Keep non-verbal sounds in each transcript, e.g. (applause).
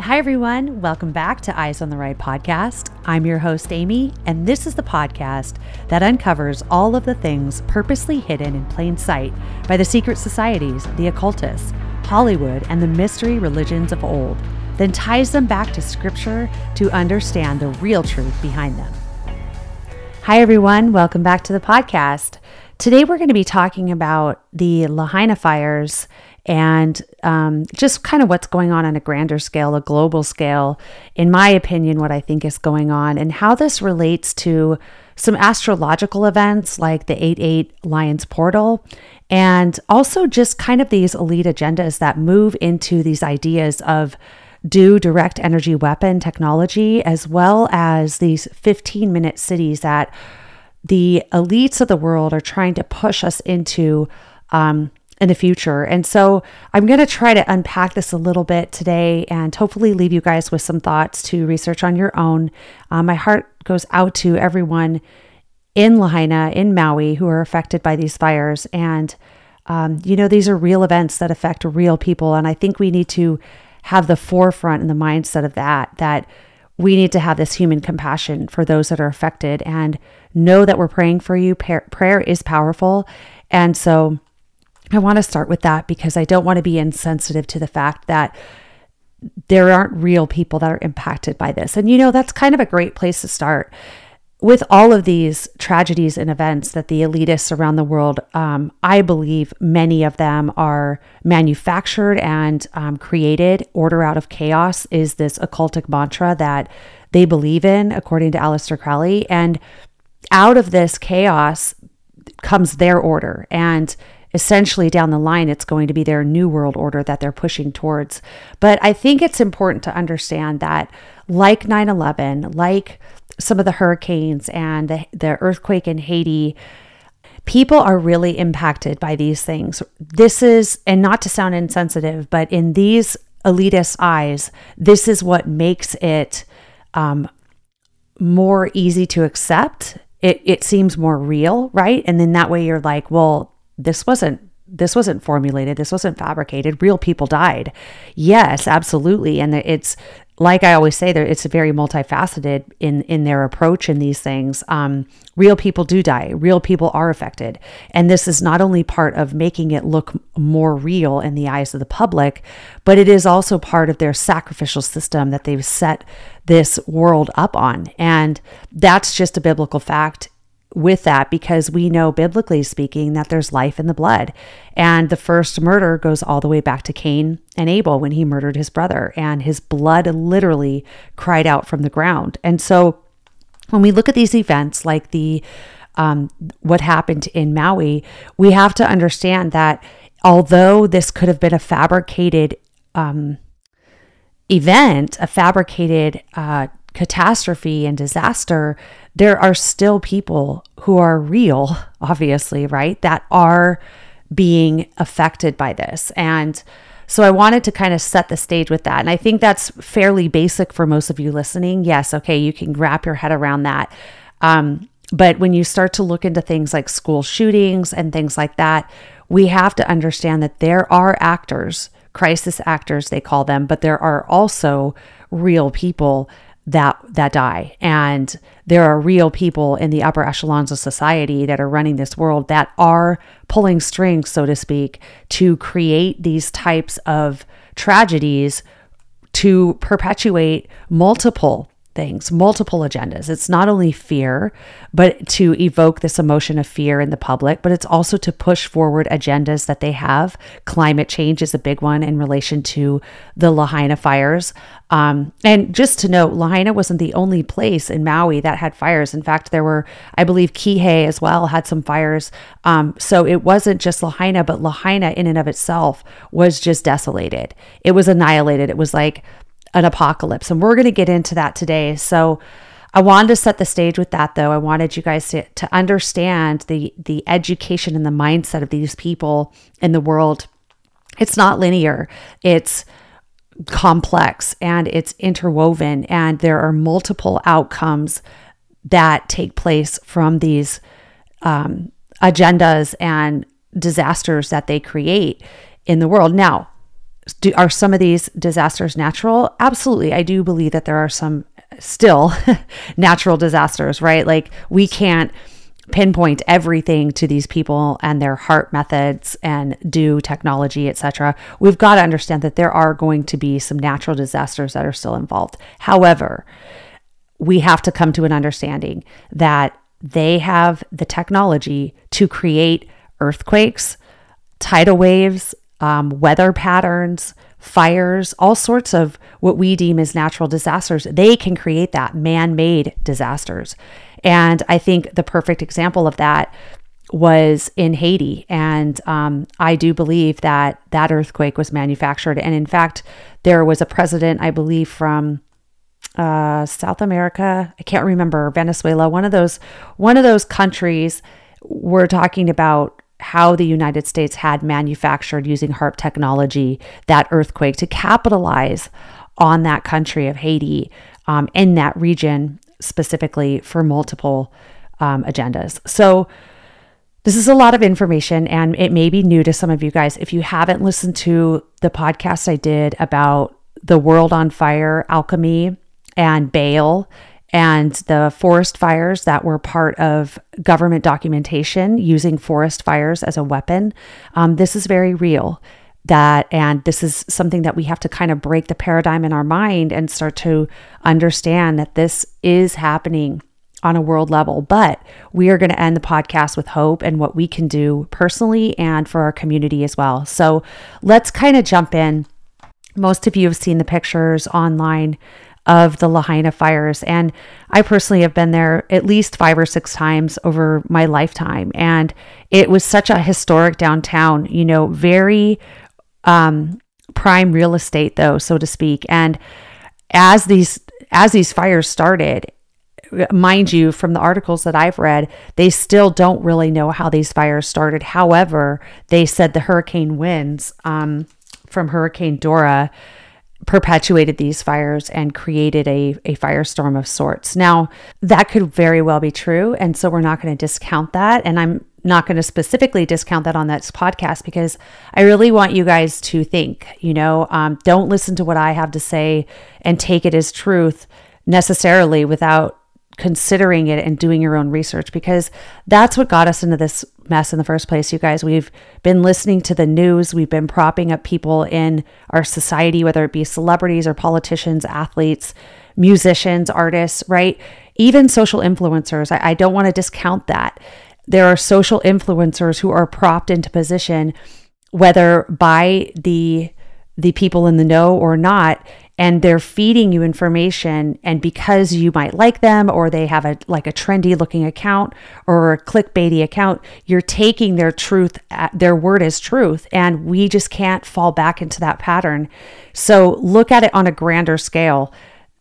Hi, everyone. Welcome back to Eyes on the Right podcast. I'm your host, Amy, and this is the podcast that uncovers all of the things purposely hidden in plain sight by the secret societies, the occultists, Hollywood, and the mystery religions of old, then ties them back to scripture to understand the real truth behind them. Hi, everyone. Welcome back to the podcast. Today, we're going to be talking about the Lahaina fires and um, just kind of what's going on on a grander scale, a global scale, in my opinion, what I think is going on, and how this relates to some astrological events like the 8 8 Lions portal, and also just kind of these elite agendas that move into these ideas of DEW direct energy weapon technology, as well as these 15 minute cities that the elites of the world are trying to push us into um, in the future. And so I'm going to try to unpack this a little bit today and hopefully leave you guys with some thoughts to research on your own. Um, my heart goes out to everyone in Lahaina, in Maui, who are affected by these fires. And, um, you know, these are real events that affect real people. And I think we need to have the forefront and the mindset of that, that we need to have this human compassion for those that are affected and know that we're praying for you. Prayer is powerful. And so, I want to start with that because I don't want to be insensitive to the fact that there aren't real people that are impacted by this. And you know, that's kind of a great place to start. With all of these tragedies and events that the elitists around the world, um, I believe many of them are manufactured and um, created. Order out of chaos is this occultic mantra that they believe in, according to Aleister Crowley. And out of this chaos comes their order. And essentially down the line it's going to be their new world order that they're pushing towards. But i think it's important to understand that like 9-11 like some of the hurricanes and the, the earthquake in haiti people are really impacted by these things. This is and not to sound insensitive but in these elitist eyes this is what makes it um, more easy to accept. It, it seems more real right? And then that way you're like well this wasn't this wasn't formulated this wasn't fabricated. Real people died. Yes absolutely. And it's like i always say there it's very multifaceted in in their approach in these things. Um, real people do die. Real people are affected. And this is not only part of making it look more real in the eyes of the public but it is also part of their sacrificial system that they've set this world up on. And that's just a biblical fact with that because we know, biblically speaking, that there's life in the blood. And the first murder goes all the way back to Cain and Abel when he murdered his brother, and his blood literally cried out from the ground. And so when we look at these events like the um, what happened in Maui, we have to understand that although this could have been a fabricated um, event, a fabricated uh, catastrophe and disaster, there are still people who are real, obviously, right? That are being affected by this. And so I wanted to kind of set the stage with that. And I think that's fairly basic for most of you listening. Yes, okay, you can wrap your head around that. Um, but when you start to look into things like school shootings and things like that, we have to understand that there are actors, crisis actors, they call them, but there are also real people that that die. And there are real people in the upper echelons of society that are running this world that are pulling strings so to speak to create these types of tragedies to perpetuate multiple things, multiple agendas. It's not only fear, but to evoke this emotion of fear in the public, but it's also to push forward agendas that they have. Climate change is a big one in relation to the Lahaina fires. Um, and just to note, Lahaina wasn't the only place in Maui that had fires. In fact, there were, I believe, Kihei as well had some fires. Um, so it wasn't just Lahaina, but Lahaina in and of itself was just desolated. It was annihilated. It was like an apocalypse. And we're going to get into that today. So I wanted to set the stage with that though. I wanted you guys to, to understand the the education and the mindset of these people in the world. It's not linear. It's complex and it's interwoven and there are multiple outcomes that take place from these um, agendas and disasters that they create in the world. Now, DEW, are some of these disasters natural? Absolutely. I do believe that there are some still (laughs) natural disasters, right? Like we can't pinpoint everything to these people and their HAARP methods and do technology, etc. We've got to understand that there are going to be some natural disasters that are still involved. However, we have to come to an understanding that they have the technology to create earthquakes, tidal waves, um, weather patterns, fires, all sorts of what we deem as natural disasters. They can create that man made disasters. And I think the perfect example of that was in Haiti. And um, I do believe that that earthquake was manufactured. And in fact, there was a president, I believe, from uh, South America. I can't remember Venezuela. One of those one of those countries. We're talking about how the United States had manufactured using HAARP technology that earthquake to capitalize on that country of Haiti um, in that region specifically for multiple um, agendas. So, this is a lot of information and it may be new to some of you guys. If you haven't listened to the podcast I did about the world on fire, alchemy, and Baal, and the forest fires that were part of government documentation using forest fires as a weapon, um, this is very real. That and this is something that we have to kind of break the paradigm in our mind and start to understand that this is happening on a world level. But we are going to end the podcast with hope and what we can do personally and for our community as well. So let's kind of jump in. Most of you have seen the pictures online of the Lahaina fires. And I personally have been there at least five or six times over my lifetime. And it was such a historic downtown, you know, very um, prime real estate though, so to speak. And as these as these fires started, mind you, from the articles that I've read, they still don't really know how these fires started. However, they said the hurricane winds um, from Hurricane Dora perpetuated these fires and created a, a firestorm of sorts. Now, that could very well be true. And so we're not going to discount that. And I'm not going to specifically discount that on this podcast because I really want you guys to think, you know, um, don't listen to what I have to say and take it as truth necessarily without considering it and doing your own research because that's what got us into this mess in the first place, you guys. We've been listening to the news, we've been propping up people in our society, whether it be celebrities or politicians, athletes, musicians, artists, right? Even social influencers. I, I don't want to discount that there are social influencers who are propped into position whether by the the people in the know or not and they're feeding you information and because you might like them or they have a like a trendy looking account or a clickbaity account you're taking their truth uh, their word as truth and we just can't fall back into that pattern. So look at it on a grander scale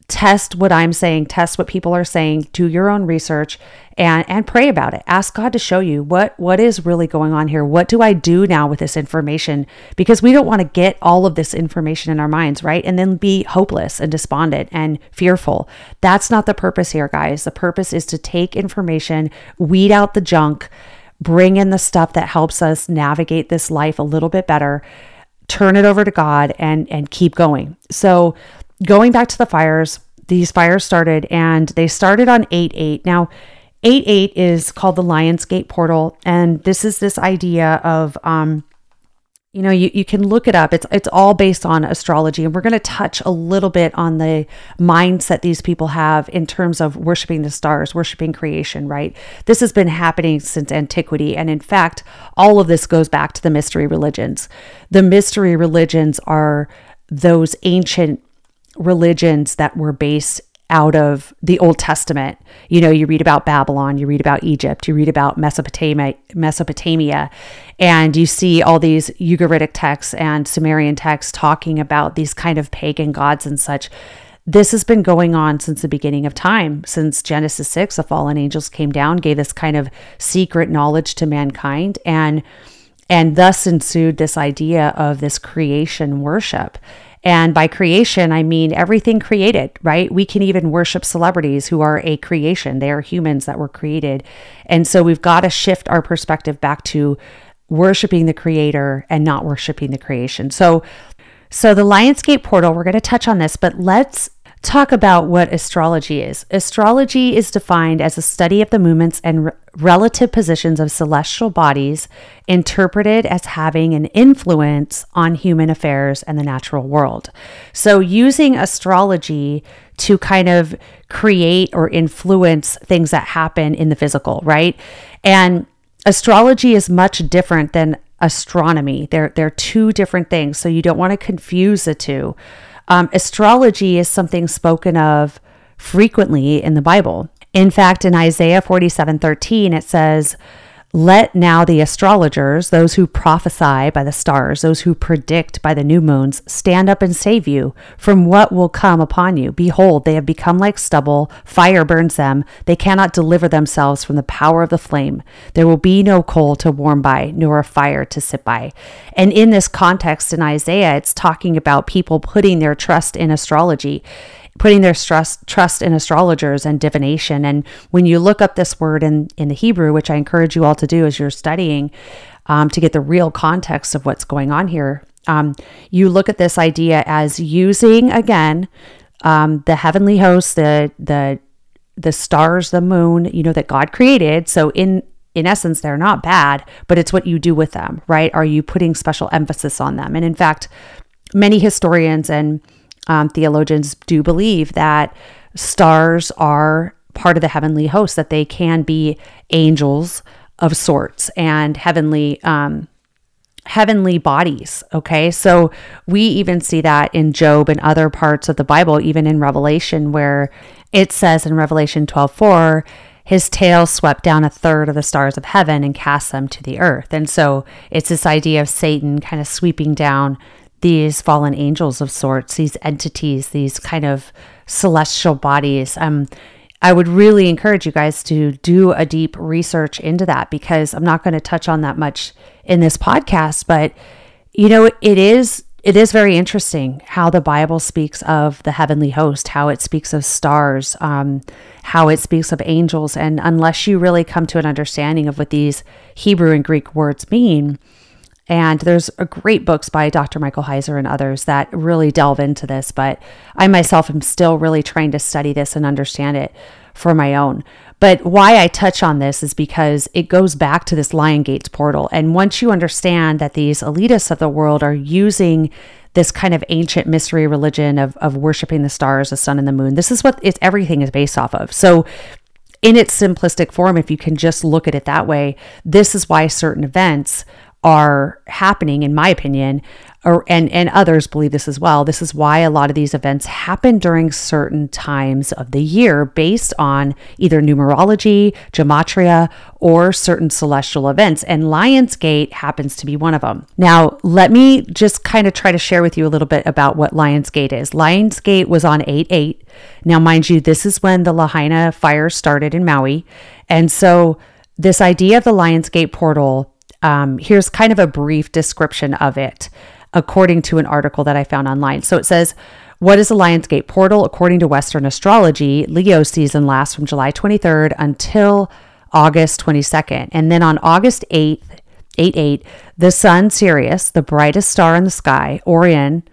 test what I'm saying, test what people are saying, do your own research and and pray about it. Ask God to show you what what is really going on here. What do I do now with this information? Because we don't want to get all of this information in our minds, right? And then be hopeless and despondent and fearful. That's not the purpose here, guys. The purpose is to take information, weed out the junk, bring in the stuff that helps us navigate this life a little bit better turn it over to God and and keep going. So going back to the fires, these fires started and they started on 8 8. Now, 8 8 is called the Lion's Gate portal. And this is this idea of, um, you know, you, you can look it up. It's it's all based on astrology, and we're going to touch a little bit on the mindset these people have in terms of worshiping the stars, worshiping creation. Right? This has been happening since antiquity, and in fact, all of this goes back to the mystery religions. The mystery religions are those ancient religions that were based out of the Old Testament. You know, you read about Babylon, you read about Egypt, you read about Mesopotamia, Mesopotamia, and you see all these Ugaritic texts and Sumerian texts talking about these kind of pagan gods and such. This has been going on since the beginning of time, since Genesis 6, the fallen angels came down, gave this kind of secret knowledge to mankind and and thus ensued this idea of this creation worship. And by creation, I mean everything created, right? We can even worship celebrities who are a creation. They are humans that were created. And so we've got to shift our perspective back to worshiping the creator and not worshiping the creation. So So, the Lionsgate portal, we're going to touch on this, but let's talk about what astrology is. Astrology is defined as a study of the movements and re- relative positions of celestial bodies, interpreted as having an influence on human affairs and the natural world. So, using astrology to kind of create or influence things that happen in the physical, right? And astrology is much different than astronomy. They're they're two different things, so you don't want to confuse the two. Um, astrology is something spoken of frequently in the Bible. In fact, in Isaiah 47 13, it says, let now the astrologers, those who prophesy by the stars, those who predict by the new moons, stand up and save you from what will come upon you. Behold, they have become like stubble, fire burns them, they cannot deliver themselves from the power of the flame. There will be no coal to warm by, nor a fire to sit by. And in this context in Isaiah, it's talking about people putting their trust in astrology putting their trust trust in astrologers and divination. And when you look up this word in in the Hebrew, which I encourage you all to do as you're studying, um, to get the real context of what's going on here, um, you look at this idea as using again um, the heavenly hosts, the the the stars, the moon, you know that God created. So in in essence, they're not bad, but it's what you do with them, right? Are you putting special emphasis on them? And in fact, many historians and um, theologians do believe that stars are part of the heavenly host, that they can be angels of sorts and heavenly um, heavenly bodies. Okay, so we even see that in Job and other parts of the Bible, even in Revelation, where it says in Revelation 12 4, his tail swept down a third of the stars of heaven and cast them to the earth. And so it's this idea of Satan kind of sweeping down these fallen angels of sorts, these entities, these kind of celestial bodies. Um, I would really encourage you guys to do a deep research into that because I'm not going to touch on that much in this podcast, but you know, it is it is very interesting how the Bible speaks of the heavenly host, how it speaks of stars, um, how it speaks of angels, and unless you really come to an understanding of what these Hebrew and Greek words mean, and there's a great books by Dr. Michael Heiser and others that really delve into this. But I myself am still really trying to study this and understand it for my own. But why I touch on this is because it goes back to this Lion Gates portal. And once you understand that these elitists of the world are using this kind of ancient mystery religion of, of worshiping the stars, the sun, and the moon, this is what it's everything is based off of. So in its simplistic form, if you can just look at it that way, this is why certain events are happening, in my opinion, or, and, and others believe this as well. This is why a lot of these events happen during certain times of the year based on either numerology, gematria, or certain celestial events. And Lionsgate happens to be one of them. Now, let me just kind of try to share with you a little bit about what Lionsgate is. Lionsgate was on 8 8. Now, mind you, this is when the Lahaina fire started in Maui. And so, this idea of the Lionsgate portal um, here's kind of a brief description of it, according to an article that I found online. So it says, what is the Lionsgate portal? According to Western astrology, Leo season lasts from July 23rd until August 22nd. And then on August 8th, 8 8, the sun Sirius, the brightest star in the sky, Orion,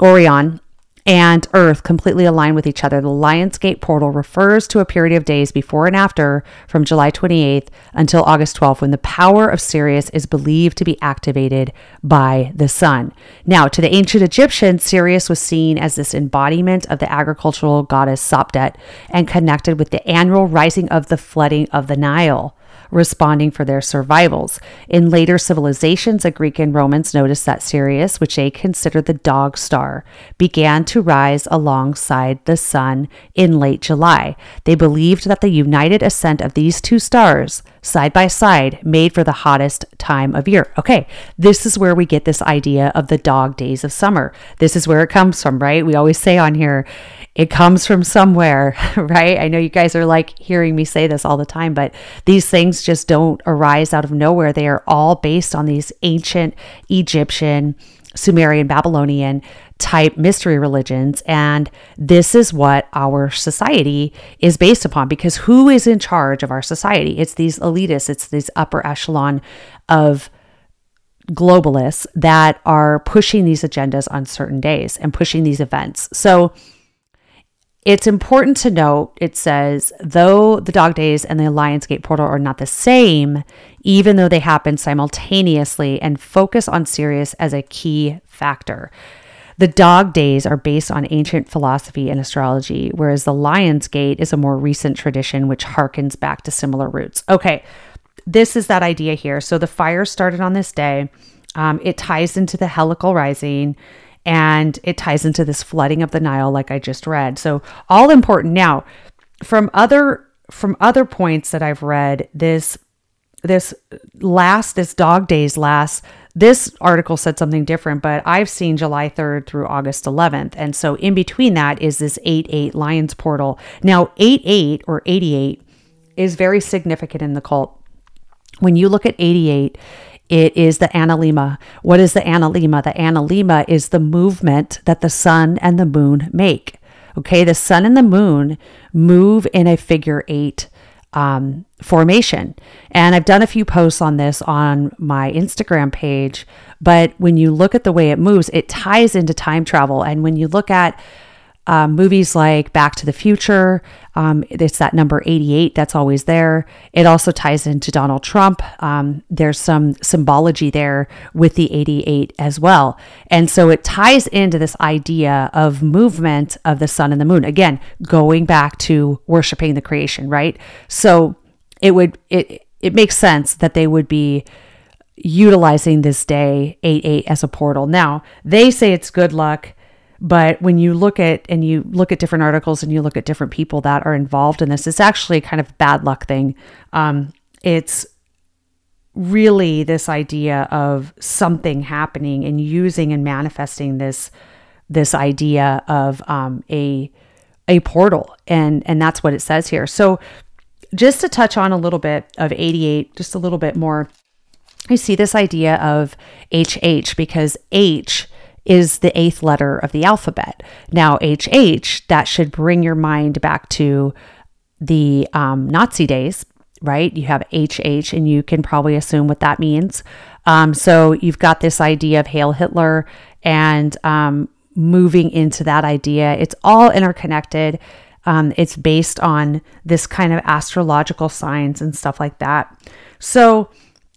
Orion and Earth completely align with each other. The Lionsgate portal refers to a period of days before and after from July 28th until August 12th when the power of Sirius is believed to be activated by the sun. Now, to the ancient Egyptians, Sirius was seen as this embodiment of the agricultural goddess Sopdet and connected with the annual rising of the flooding of the Nile responding for their survivals. In later civilizations, the Greek and Romans noticed that Sirius, which they considered the dog star, began to rise alongside the sun in late July. They believed that the united ascent of these two stars, side by side, made for the hottest time of year. Okay, this is where we get this idea of the dog days of summer. This is where it comes from, right? We always say on here, it comes from somewhere, (laughs) right? I know you guys are like hearing me say this all the time, but these things just don't arise out of nowhere. They are all based on these ancient Egyptian, Sumerian, Babylonian type mystery religions. And this is what our society is based upon because who is in charge of our society? It's these elitists, it's these upper echelon of globalists that are pushing these agendas on certain days and pushing these events. So it's important to note it says, though the dog days and the Lionsgate portal are not the same, even though they happen simultaneously and focus on Sirius as a key factor. The dog days are based on ancient philosophy and astrology, whereas the Lion's Gate is a more recent tradition which harkens back to similar roots. Okay, this is that idea here. So the fire started on this day. Um, it ties into the heliacal rising and it ties into this flooding of the Nile, like I just read. So all important. Now, from other from other points that I've read, this this last this dog days last this article said something different but i've seen july 3rd through august 11th and so in between that is this 8-8 lions portal now 8-8 or 88 is very significant in the cult when you look at 88 it is the analemma. What is the analemma? The analemma is the movement that the sun and the moon make. Okay, the sun and the moon move in a figure eight um, formation. And I've done a few posts on this on my Instagram page. But when you look at the way it moves, it ties into time travel. And when you look at um, movies like Back to the Future, um, it's that number 88 that's always there. It also ties into Donald Trump. Um, there's some symbology there with the 88 as well. And so it ties into this idea of movement of the sun and the moon. Again, going back to worshiping the creation, right? So it would, it, it makes sense that they would be utilizing this day 88 as a portal. Now, they say it's good luck but when you look at and you look at different articles and you look at different people that are involved in this, it's actually kind of bad luck thing. Um, it's really this idea of something happening and using and manifesting this this idea of um, a a portal and and that's what it says here. So just to touch on a little bit of 88, just a little bit more, you see this idea of HH because H is the eighth letter of the alphabet. Now, HH, that should bring your mind back to the um, Nazi days, right? You have HH, and you can probably assume what that means. Um, so you've got this idea of Hail Hitler and um, moving into that idea. It's all interconnected. Um, it's based on this kind of astrological signs and stuff like that. So,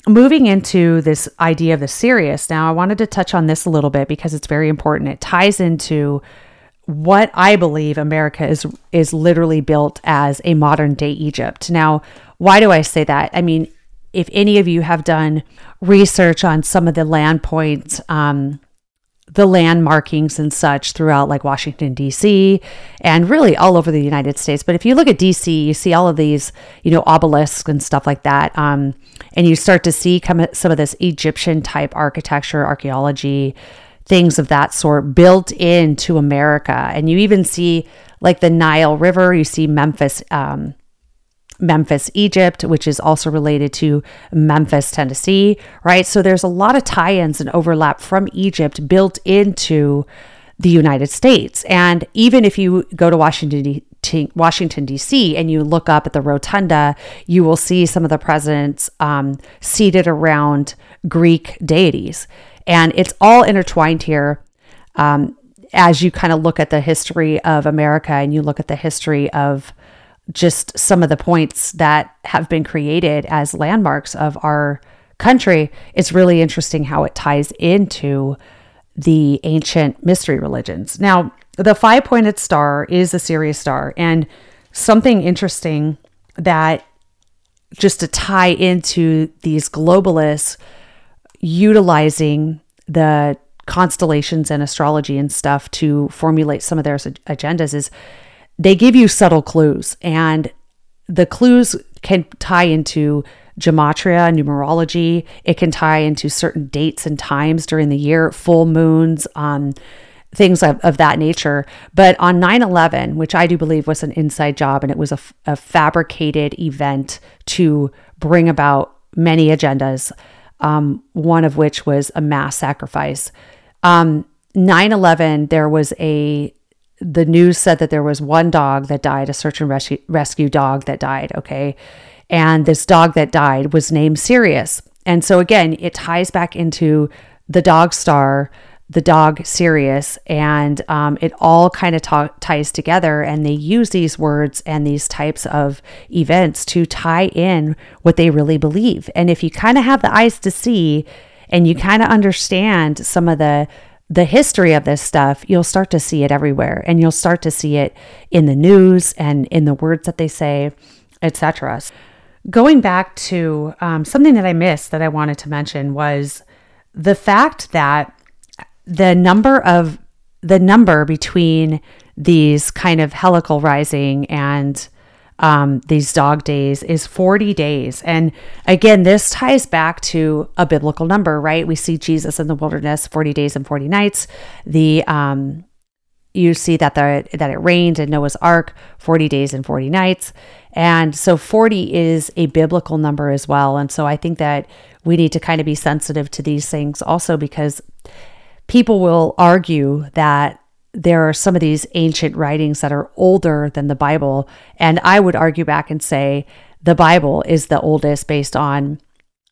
moving into this idea of the Sirius, now I wanted to touch on this a little bit because it's very important. It ties into what I believe America is is literally built as a modern day Egypt. Now, why do I say that? I mean, if any of you have done research on some of the land points, um, the land markings and such throughout like Washington D.C. and really all over the United States. But if you look at D.C., you see all of these, you know, obelisks and stuff like that, um, and you start to see come some of this Egyptian type architecture, archaeology, things of that sort built into America. And you even see like the Nile River. You see Memphis. Um, Memphis, Egypt, which is also related to Memphis, Tennessee, right? So there's a lot of tie ins and overlap from Egypt built into the United States. And even if you go to Washington, Washington D.C. and you look up at the rotunda, you will see some of the presidents um, seated around Greek deities, and it's all intertwined here. Um, as you kind of look at the history of America and you look at the history of just some of the points that have been created as landmarks of our country, it's really interesting how it ties into the ancient mystery religions. Now, the five pointed star is a Sirius star, and something interesting that just to tie into these globalists utilizing the constellations and astrology and stuff to formulate some of their agendas is they give you subtle clues, and the clues can tie into gematria, numerology. It can tie into certain dates and times during the year, full moons, um, things of, of that nature. But on 9 11, which I do believe was an inside job and it was a, a fabricated event to bring about many agendas, um, one of which was a mass sacrifice. Um, 9 11, there was a the news said that there was one dog that died, a search and rescue, rescue dog that died. Okay. And this dog that died was named Sirius. And so again, it ties back into the dog star, the dog Sirius, and um, it all kind of ta- ties together. And they use these words and these types of events to tie in what they really believe. And if you kind of have the eyes to see and you kind of understand some of the the history of this stuff, you'll start to see it everywhere and you'll start to see it in the news and in the words that they say, etc. Going back to um, something that I missed that I wanted to mention was the fact that the number of the number between these kind of heliacal rising and um, these dog days is 40 days. And again, this ties back to a biblical number, right? We see Jesus in the wilderness 40 days and 40 nights. The um, you see that the that it rained in Noah's ark 40 days and 40 nights. And so 40 is a biblical number as well. And so I think that we need to kind of be sensitive to these things also because people will argue that there are some of these ancient writings that are older than the Bible. And I would argue back and say the Bible is the oldest based on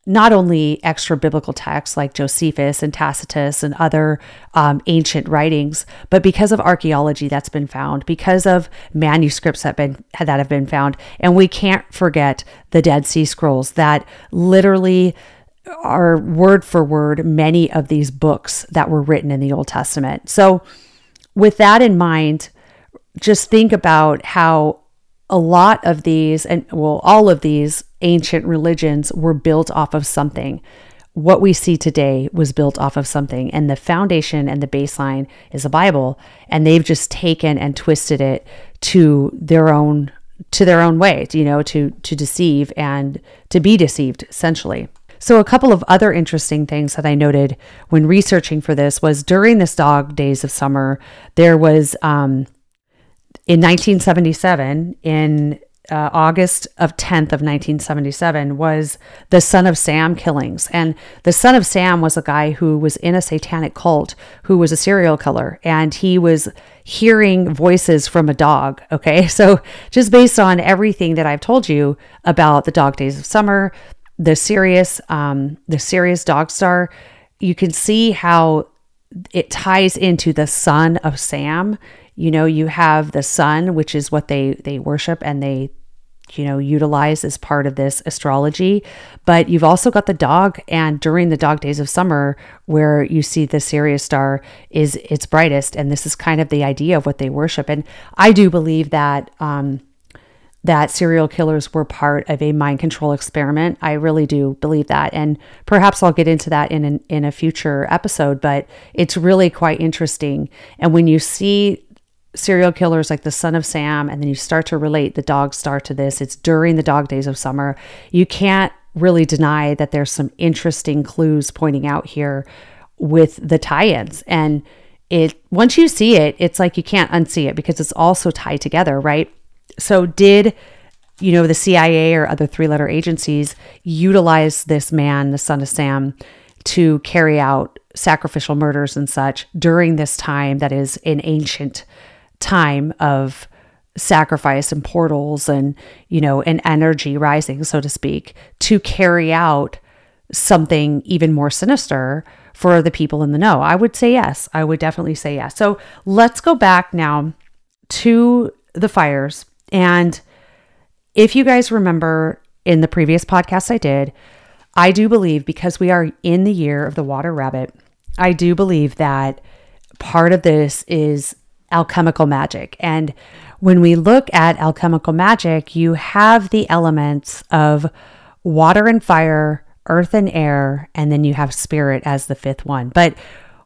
not only extra biblical texts like Josephus and Tacitus and other um, ancient writings, but because of archaeology that's been found, because of manuscripts that been that have been found, and we can't forget the Dead Sea Scrolls that literally are word for word many of these books that were written in the Old Testament. So, with that in mind, just think about how a lot of these, and well, all of these ancient religions were built off of something. What we see today was built off of something, and the foundation and the baseline is a Bible, and they've just taken and twisted it to their own to their own way, you know, to to deceive and to be deceived, essentially. So, a couple of other interesting things that I noted when researching for this was during this dog days of summer, there was um, in 1977 in uh, August of 10th of 1977 was the Son of Sam killings. And the Son of Sam was a guy who was in a satanic cult who was a serial killer and he was hearing voices from a dog. Okay. (laughs) So just based on everything that I've told you about the dog days of summer, the Sirius, um, the Sirius dog star, you can see how it ties into the son of Sam. You know you have the sun which is what they they worship and they you know utilize as part of this astrology. But you've also got the dog and during the dog days of summer where you see the sirius star is its brightest. And this is kind of the idea of what they worship. And i do believe that um that serial killers were part of a mind control experiment. I really do believe that. And perhaps I'll get into that in an, in a future episode, but it's really quite interesting. And when you see serial killers like the son of Sam, and then you start to relate the dog star to this. It's during the dog days of summer. You can't really deny that there's some interesting clues pointing out here with the tie-ins. And it once you see it, it's like you can't unsee it because it's all so tied together, right? So did you know the CIA or other three-letter agencies utilize this man, the son of Sam, to carry out sacrificial murders and such during this time that is in ancient time of sacrifice and portals and you know an energy rising so to speak to carry out something even more sinister for the people in the know? I would say yes. I would definitely say yes. So let's go back now to the fires and if you guys remember in the previous podcast i did i do believe because we are in the year of the water rabbit i do believe that part of this is alchemical magic. And when we look at alchemical magic, you have the elements of water and fire, earth and air, and then you have spirit as the fifth one. But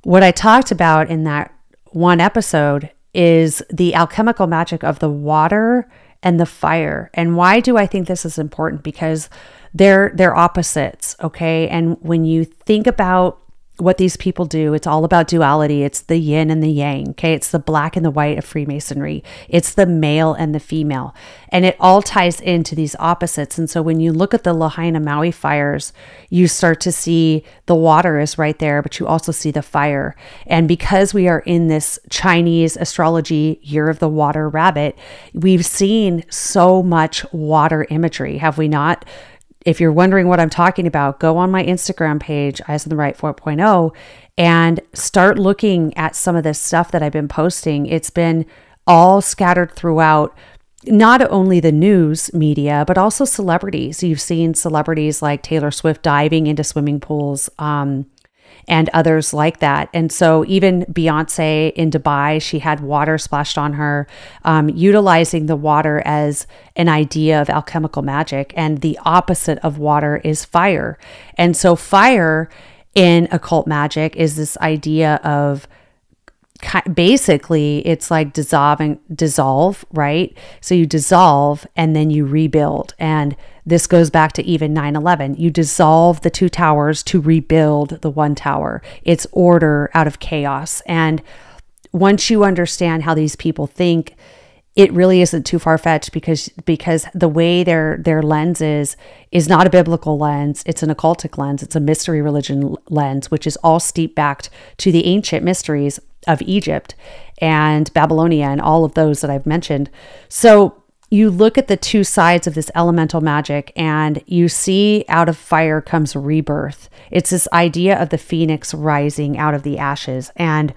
what I talked about in that one episode is the alchemical magic of the water and the fire. And why do I think this is important? Because they're they're opposites, okay? And when you think about what these people do. It's all about duality. It's the yin and the yang. Okay. It's the black and the white of Freemasonry. It's the male and the female. And it all ties into these opposites. And so when you look at the Lahaina Maui fires, you start to see the water is right there, but you also see the fire. And because we are in this Chinese astrology year of the water rabbit, we've seen so much water imagery, have we not? If you're wondering what I'm talking about, go on my Instagram page, Eyes on the Right 4.0, and start looking at some of this stuff that I've been posting. It's been all scattered throughout not only the news media, but also celebrities. You've seen celebrities like Taylor Swift diving into swimming pools. Um, and others like that. And so, even Beyonce in Dubai, she had water splashed on her, um, utilizing the water as an idea of alchemical magic. And the opposite of water is fire. And so, fire in occult magic is this idea of basically it's like dissolving dissolve right so you dissolve and then you rebuild and this goes back to even 9/11 you dissolve the two towers to rebuild the one tower. It's order out of chaos. And once you understand how these people think it really isn't too far fetched because because the way their their lens is is not a biblical lens. It's an occultic lens. It's a mystery religion lens which is all steep backed to the ancient mysteries of Egypt and Babylonia and all of those that I've mentioned. So you look at the two sides of this elemental magic and you see out of fire comes rebirth. It's this idea of the phoenix rising out of the ashes. And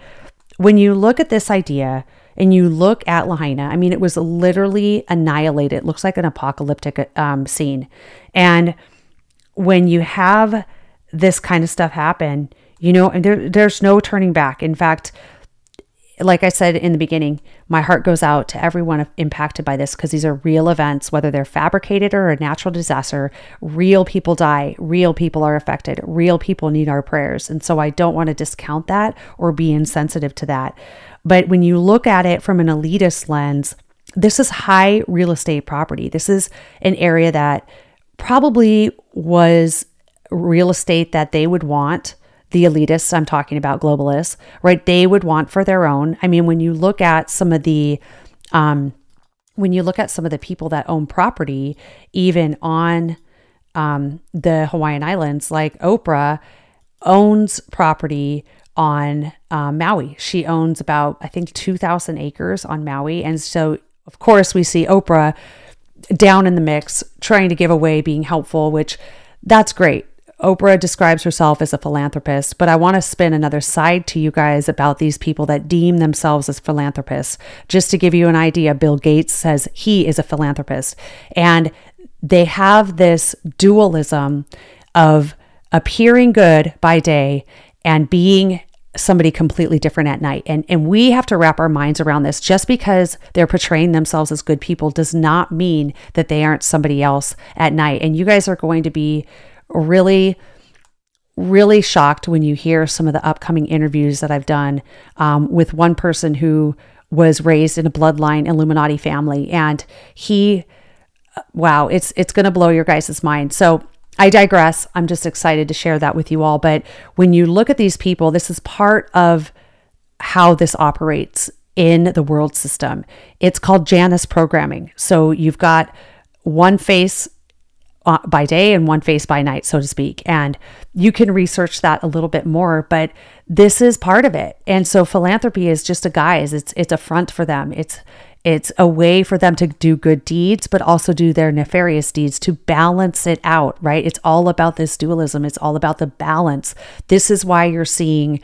when you look at this idea and you look at Lahaina, I mean, it was literally annihilated. It looks like an apocalyptic um, scene. And when you have this kind of stuff happen, you know, and there, there's no turning back. In fact, like I said in the beginning, my heart goes out to everyone impacted by this because these are real events, whether they're fabricated or a natural disaster. Real people die, real people are affected, real people need our prayers. And so I don't want to discount that or be insensitive to that. But when you look at it from an elitist lens, this is high real estate property. This is an area that probably was real estate that they would want the elitists I'm talking about, globalists, right? They would want for their own. I mean, when you look at some of the, um, when you look at some of the people that own property, even on um, the Hawaiian Islands, like Oprah owns property on uh, Maui. She owns about, I think, 2,000 acres on Maui. And so, of course, we see Oprah down in the mix, trying to give away, being helpful, which that's great. Oprah describes herself as a philanthropist, but I want to spin another side to you guys about these people that deem themselves as philanthropists. Just to give you an idea, Bill Gates says he is a philanthropist. And they have this dualism of appearing good by day and being somebody completely different at night. And and we have to wrap our minds around this. Just because they're portraying themselves as good people does not mean that they aren't somebody else at night. And you guys are going to be really really shocked when you hear some of the upcoming interviews that I've done um, with one person who was raised in a bloodline Illuminati family, and he, wow, it's it's going to blow your guys' mind. So I digress. I'm just excited to share that with you all. But when you look at these people, this is part of how this operates in the world system. It's called Janus programming. So you've got one face uh, Uh, by day and one face by night, so to speak. And you can research that a little bit more, but this is part of it. And so philanthropy is just a guise. It's it's a front for them. It's it's a way for them to do good deeds, but also do their nefarious deeds to balance it out, right? It's all about this dualism. It's all about the balance. This is why you're seeing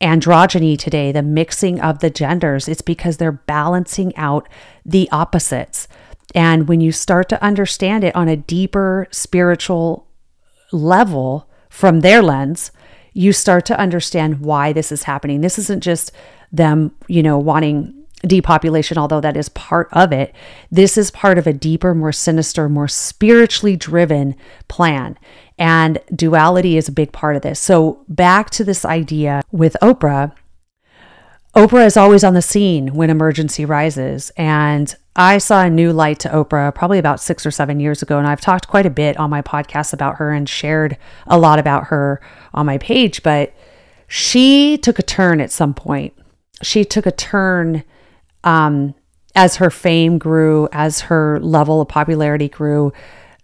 androgyny today, the mixing of the genders. It's because they're balancing out the opposites. And when you start to understand it on a deeper spiritual level from their lens, you start to understand why this is happening. This isn't just them, you know, wanting depopulation, although that is part of it. This is part of a deeper, more sinister, more spiritually driven plan. And duality is a big part of this. So, back to this idea with Oprah. Oprah is always on the scene when emergency rises. And I saw a new light to Oprah probably about six or seven years ago, and I've talked quite a bit on my podcast about her and shared a lot about her on my page. But she took a turn at some point. She took a turn um, as her fame grew, as her level of popularity grew.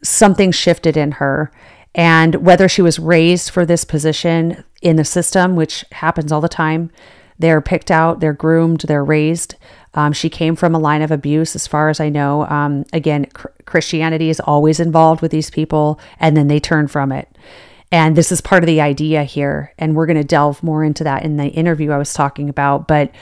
Something shifted in her. And whether she was raised for this position in the system, which happens all the time, they're picked out, they're groomed, they're raised Um, she came from a line of abuse, as far as I know. Um, again, cr- Christianity is always involved with these people, and then they turn from it. And this is part of the idea here. And we're going to delve more into that in the interview I was talking about. But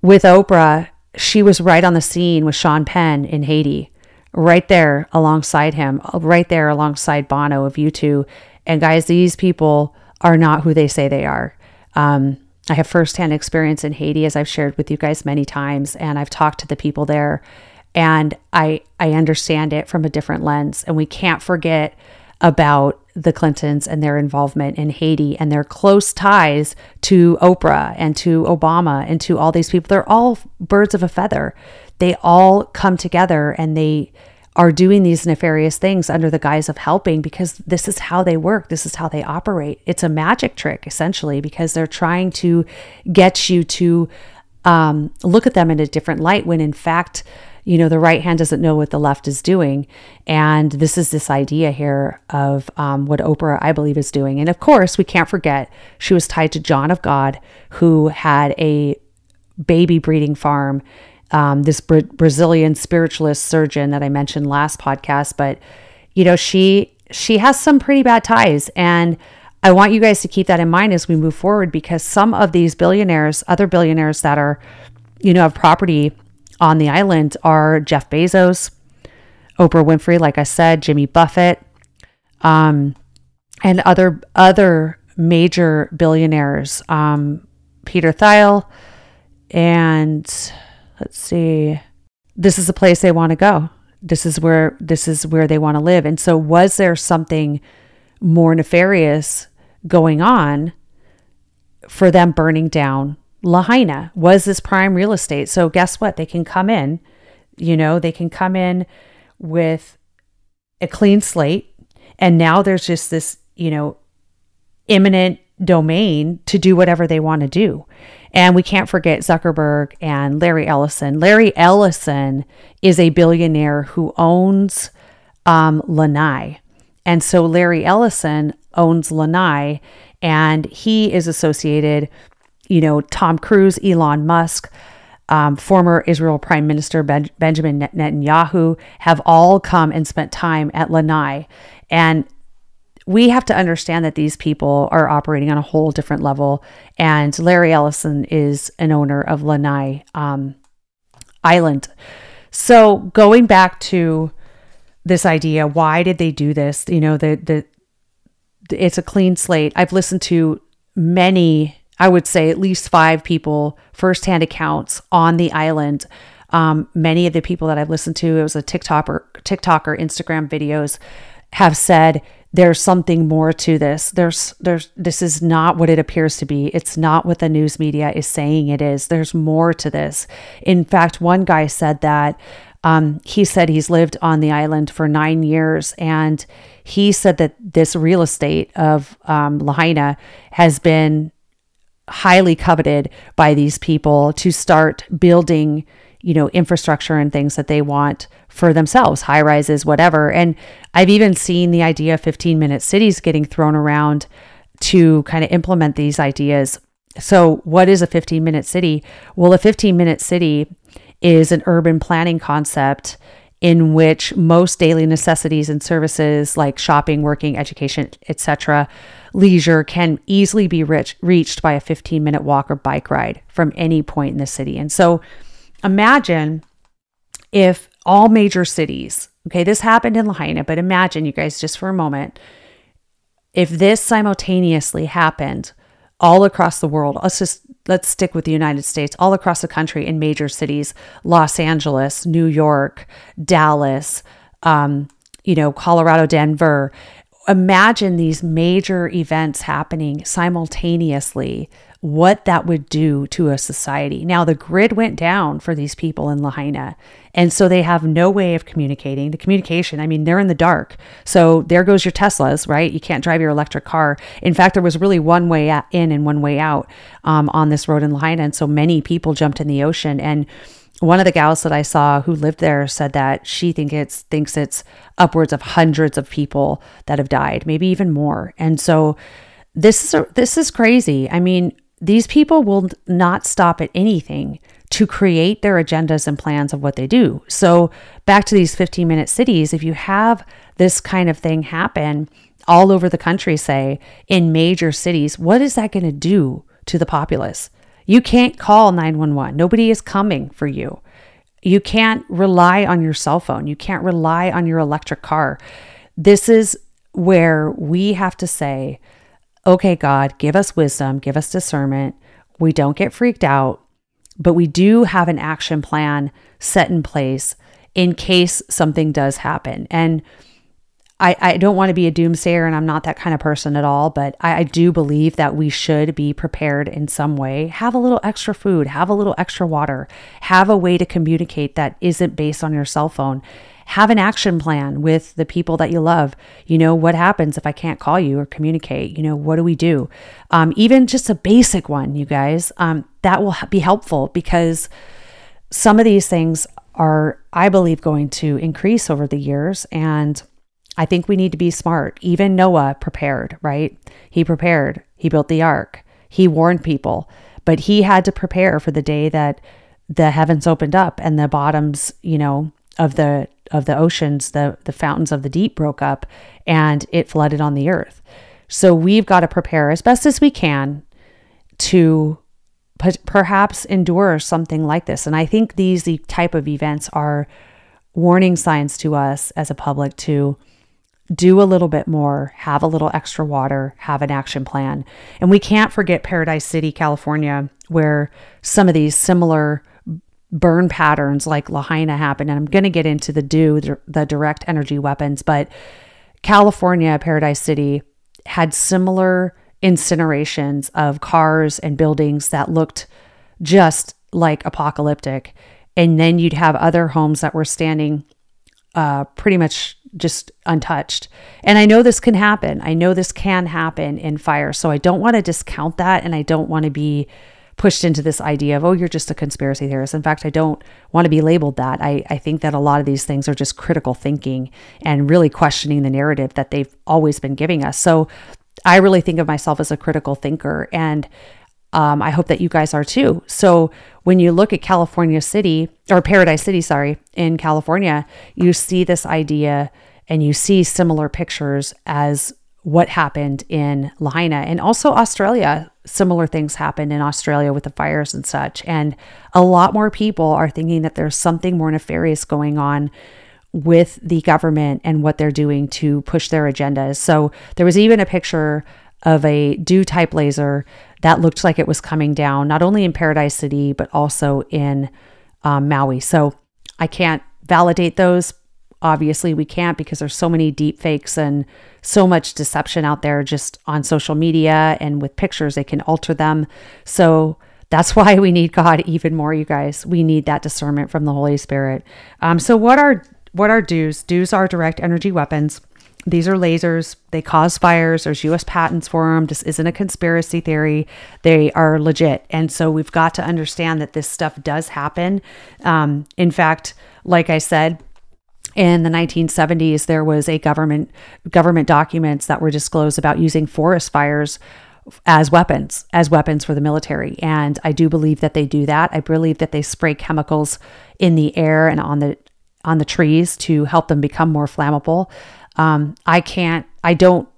with Oprah, she was right on the scene with Sean Penn in Haiti, right there alongside him, right there alongside Bono of U2. And guys, these people are not who they say they are. Um, I have firsthand experience in Haiti, as I've shared with you guys many times, and I've talked to the people there, and I I understand it from a different lens. And we can't forget about the Clintons and their involvement in Haiti and their close ties to Oprah and to Obama and to all these people. They're all birds of a feather. They all come together and they are doing these nefarious things under the guise of helping because this is how they work. This is how they operate. It's a magic trick, essentially, because they're trying to get you to um, look at them in a different light when, in fact, you know, the right hand doesn't know what the left is doing. And this is this idea here of um, what Oprah, I believe, is doing. And of course, we can't forget she was tied to John of God, who had a baby breeding farm um, this Bra- Brazilian spiritualist surgeon that I mentioned last podcast. But you know, she she has some pretty bad ties, and I want you guys to keep that in mind as we move forward because some of these billionaires, other billionaires that are, you know, have property on the island are Jeff Bezos, Oprah Winfrey, like I said, Jimmy Buffett, um, and other other major billionaires, um, Peter Thiel, and let's see, this is a place they want to go. This is where this is where they want to live. And so was there something more nefarious going on for them burning down Lahaina? Was this prime real estate? So guess what? They can come in, you know, they can come in with a clean slate. And now there's just this, you know, imminent domain to do whatever they want to do. And we can't forget Zuckerberg and Larry Ellison. Larry Ellison is a billionaire who owns um, Lanai. And so Larry Ellison owns Lanai and he is associated, you know, Tom Cruise, Elon Musk, um, former Israel Prime Minister ben- Benjamin Netanyahu have all come and spent time at Lanai. And we have to understand that these people are operating on a whole different level. And Larry Ellison is an owner of Lanai um, Island. So going back to this idea, why did they do this? You know, the the it's a clean slate. I've listened to many, I would say at least five people firsthand accounts on the island. Um, many of the people that I've listened to, it was a TikToker, TikToker, Instagram videos, have said there's something more to this. There's there's this is not what it appears to be. It's not what the news media is saying it is. There's more to this. In fact, one guy said that um, he said he's lived on the island for nine years, and he said that this real estate of um, Lahaina has been highly coveted by these people to start building you know, infrastructure and things that they want for themselves, high rises, whatever. And I've even seen the idea of 15 minute cities getting thrown around to kind of implement these ideas. So, what is a 15 minute city? Well, a 15 minute city is an urban planning concept in which most daily necessities and services like shopping, working, education, etc., leisure can easily be rich, reached by a 15 minute walk or bike ride from any point in the city. And so imagine if all major cities, okay, this happened in Lahaina, but imagine you guys just for a moment, if this simultaneously happened all across the world, let's just let's stick with the United States, all across the country in major cities, Los Angeles, New York, Dallas, um, you know, Colorado, Denver. Imagine these major events happening simultaneously what that would do to a society. Now, the grid went down for these people in Lahaina. And so they have no way of communicating. The communication, I mean, they're in the dark. So there goes your Teslas, right? You can't drive your electric car. In fact, there was really one way in and one way out um, on this road in Lahaina. And so many people jumped in the ocean. And one of the gals that I saw who lived there said that she think it's thinks it's upwards of hundreds of people that have died, maybe even more. And so this is a, this is crazy. I mean, these people will not stop at anything to create their agendas and plans of what they do. So, back to these 15 minute cities, if you have this kind of thing happen all over the country, say in major cities, what is that going to do to the populace? You can't call 911. Nobody is coming for you. You can't rely on your cell phone. You can't rely on your electric car. This is where we have to say, okay, God, give us wisdom, give us discernment. We don't get freaked out, but we do have an action plan set in place in case something does happen. And I, I don't want to be a doomsayer and I'm not that kind of person at all, but I, I, do believe that we should be prepared in some way. Have a little extra food, have a little extra water, have a way to communicate that isn't based on your cell phone. Have an action plan with the people that you love. You know, what happens if I can't call you or communicate? You know, what do we do? Um, even just a basic one, you guys, um, that will be helpful because some of these things are, I believe, going to increase over the years. And I think we need to be smart. Even Noah prepared, right? He prepared. He built the ark. He warned people, but he had to prepare for the day that the heavens opened up and the bottoms, you know, of the of the oceans, the the fountains of the deep broke up and it flooded on the earth. So we've got to prepare as best as we can to perhaps endure something like this. And I think these the type of events are warning signs to us as a public to do a little bit more, have a little extra water, have an action plan. And we can't forget Paradise City, California, where some of these similar burn patterns like Lahaina happened. And I'm going to get into the do the direct energy weapons, but California, Paradise City had similar incinerations of cars and buildings that looked just like apocalyptic. And then you'd have other homes that were standing uh, pretty much just untouched. And I know this can happen. I know this can happen in fire. So I don't want to discount that. And I don't want to be pushed into this idea of, oh, you're just a conspiracy theorist. In fact, I don't want to be labeled that. I, I think that a lot of these things are just critical thinking and really questioning the narrative that they've always been giving us. So I really think of myself as a critical thinker. And um, I hope that you guys are too. So when you look at California City or Paradise City, sorry, in California, you see this idea and you see similar pictures as what happened in Lahaina and also Australia. Similar things happened in Australia with the fires and such. And a lot more people are thinking that there's something more nefarious going on with the government and what they're doing to push their agendas. So there was even a picture of a DEW type laser that looked like it was coming down, not only in Paradise City, but also in um, Maui. So I can't validate those. Obviously, we can't because there's so many deep fakes and so much deception out there just on social media and with pictures, they can alter them. So that's (laughs) why we need God even more, you guys. We need that discernment from the Holy Spirit. Um, so what are what are DEWs? DEWs are direct energy weapons. These are lasers. They cause fires. There's US patents for them. This isn't a conspiracy theory. They are legit. And so we've got to understand that this stuff does happen. Um, in fact, like I said, in the 1970s, there was a government government documents that were disclosed about using forest fires as weapons, as weapons for the military. And I do believe that they do that. I believe that they spray chemicals in the air and on the on the trees to help them become more flammable. Um, I can't, I don't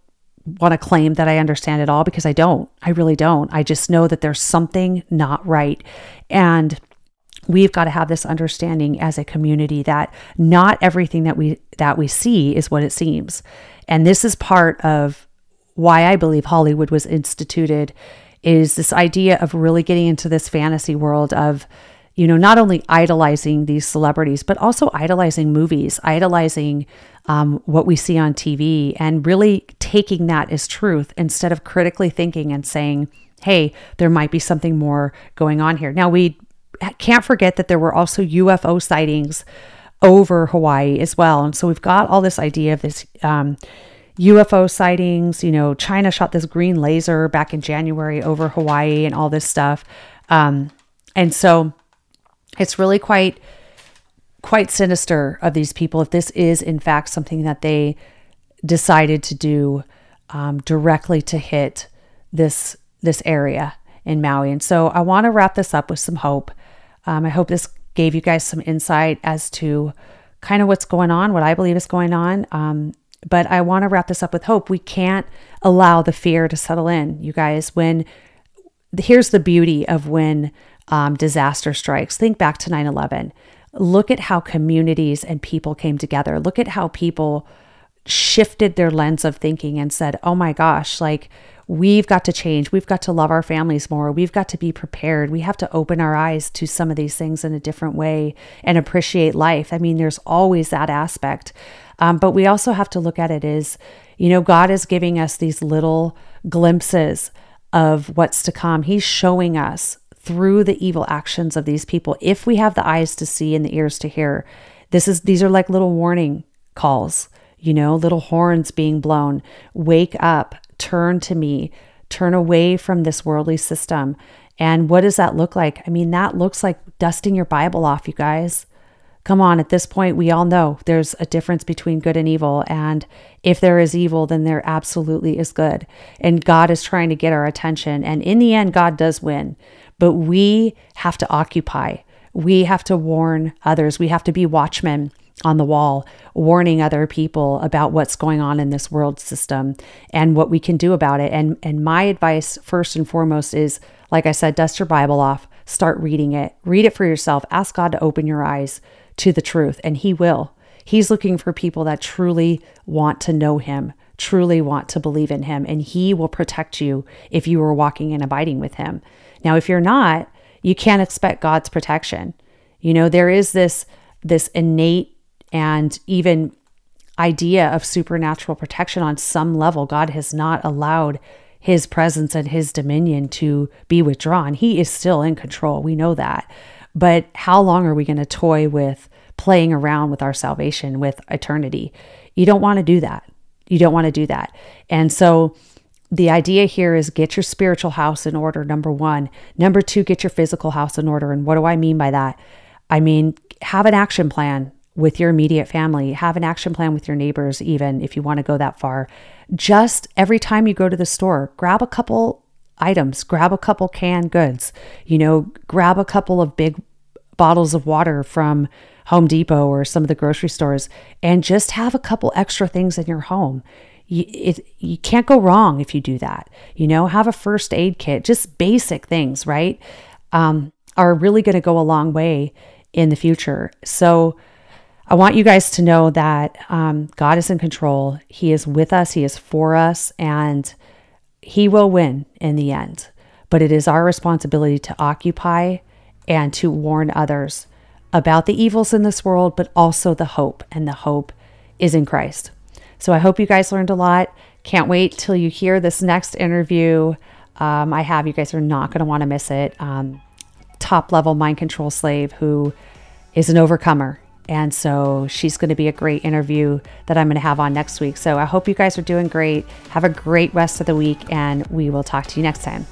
want to claim that I understand it all because I don't. I really don't. I just know that there's something not right. And we've got to have this understanding as a community that not everything that we that we see is what it seems. And this is part of why I believe Hollywood was instituted is this idea of really getting into this fantasy world of you know, not only idolizing these celebrities, but also idolizing movies, idolizing um, what we see on TV, and really taking that as truth instead of critically thinking and saying, hey, there might be something more going on here. Now, we can't forget that there were also UFO sightings over Hawaii as well. And so we've got all this idea of this. Um, UFO sightings, you know, China shot this green laser back in January over Hawaii and all this stuff. Um, and so it's really quite quite sinister of these people if this is in fact something that they decided to do um, directly to hit this this area in Maui. And so I want to wrap this up with some hope. Um, I hope this gave you guys some insight as to kind of what's going on, what I believe is going on. Um, but I want to wrap this up with hope. We can't allow the fear to settle in, you guys. When here's the beauty of when um, disaster strikes. Think back to 9 11. Look at how communities and people came together. Look at how people shifted their lens of thinking and said, oh my gosh, like we've got to change. We've got to love our families more. We've got to be prepared. We have to open our eyes to some of these things in a different way and appreciate life. I mean, there's always that aspect. Um, but we also have to look at it as, you know, God is giving us these little glimpses of what's to come. He's showing us through the evil actions of these people if we have the eyes to see and the ears to hear. This is these are like little warning calls you know, little horns being blown. Wake up, turn to me, turn away from this worldly system. And what does that look like? I mean, that looks like dusting your Bible off, you guys. Come on, at this point, we all know there's a difference between good and evil. And if there is evil, then there absolutely is good. And God is trying to get our attention. And in the end, God does win. But we have to occupy, we have to warn others, we have to be watchmen on the wall, warning other people about what's going on in this world system and what we can do about it. And and my advice first and foremost is like I said, dust your Bible off, start reading it. Read it for yourself. Ask God to open your eyes to the truth and he will. He's looking for people that truly want to know him, truly want to believe in him, and he will protect you if you are walking and abiding with him. Now, if you're not, you can't expect God's protection. You know, there is this this innate and even idea of supernatural protection on some level. God has not allowed his presence and his dominion to be withdrawn. He is still in control. We know that. But how long are we going to toy with playing around with our salvation, with eternity? You don't want to do that. You don't want to do that. And so the idea here is get your spiritual house in order, number one. Number two, get your physical house in order. And what do I mean by that? I mean, have an action plan with your immediate family, have an action plan with your neighbors, even if you want to go that far. Just every time you go to the store, grab a couple items, grab a couple canned goods, you know, grab a couple of big bottles of water from Home Depot or some of the grocery stores, and just have a couple extra things in your home. You, it, you can't go wrong if you do that. You know, have a first aid kit, just basic things, right? Um, are really going to go a long way in the future. So, I want you guys to know that um, God is in control. He is with us, He is for us, and He will win in the end. But it is our responsibility to occupy and to warn others about the evils in this world, but also the hope, and the hope is in Christ. So I hope you guys learned a lot. Can't wait till you hear this next interview. Um, I have. You guys are not going to want to miss it. Um, top level mind control slave who is an overcomer and so she's going to be a great interview that I'm going to have on next week. So I hope you guys are doing great. Have a great rest of the week, and we will talk to you next time.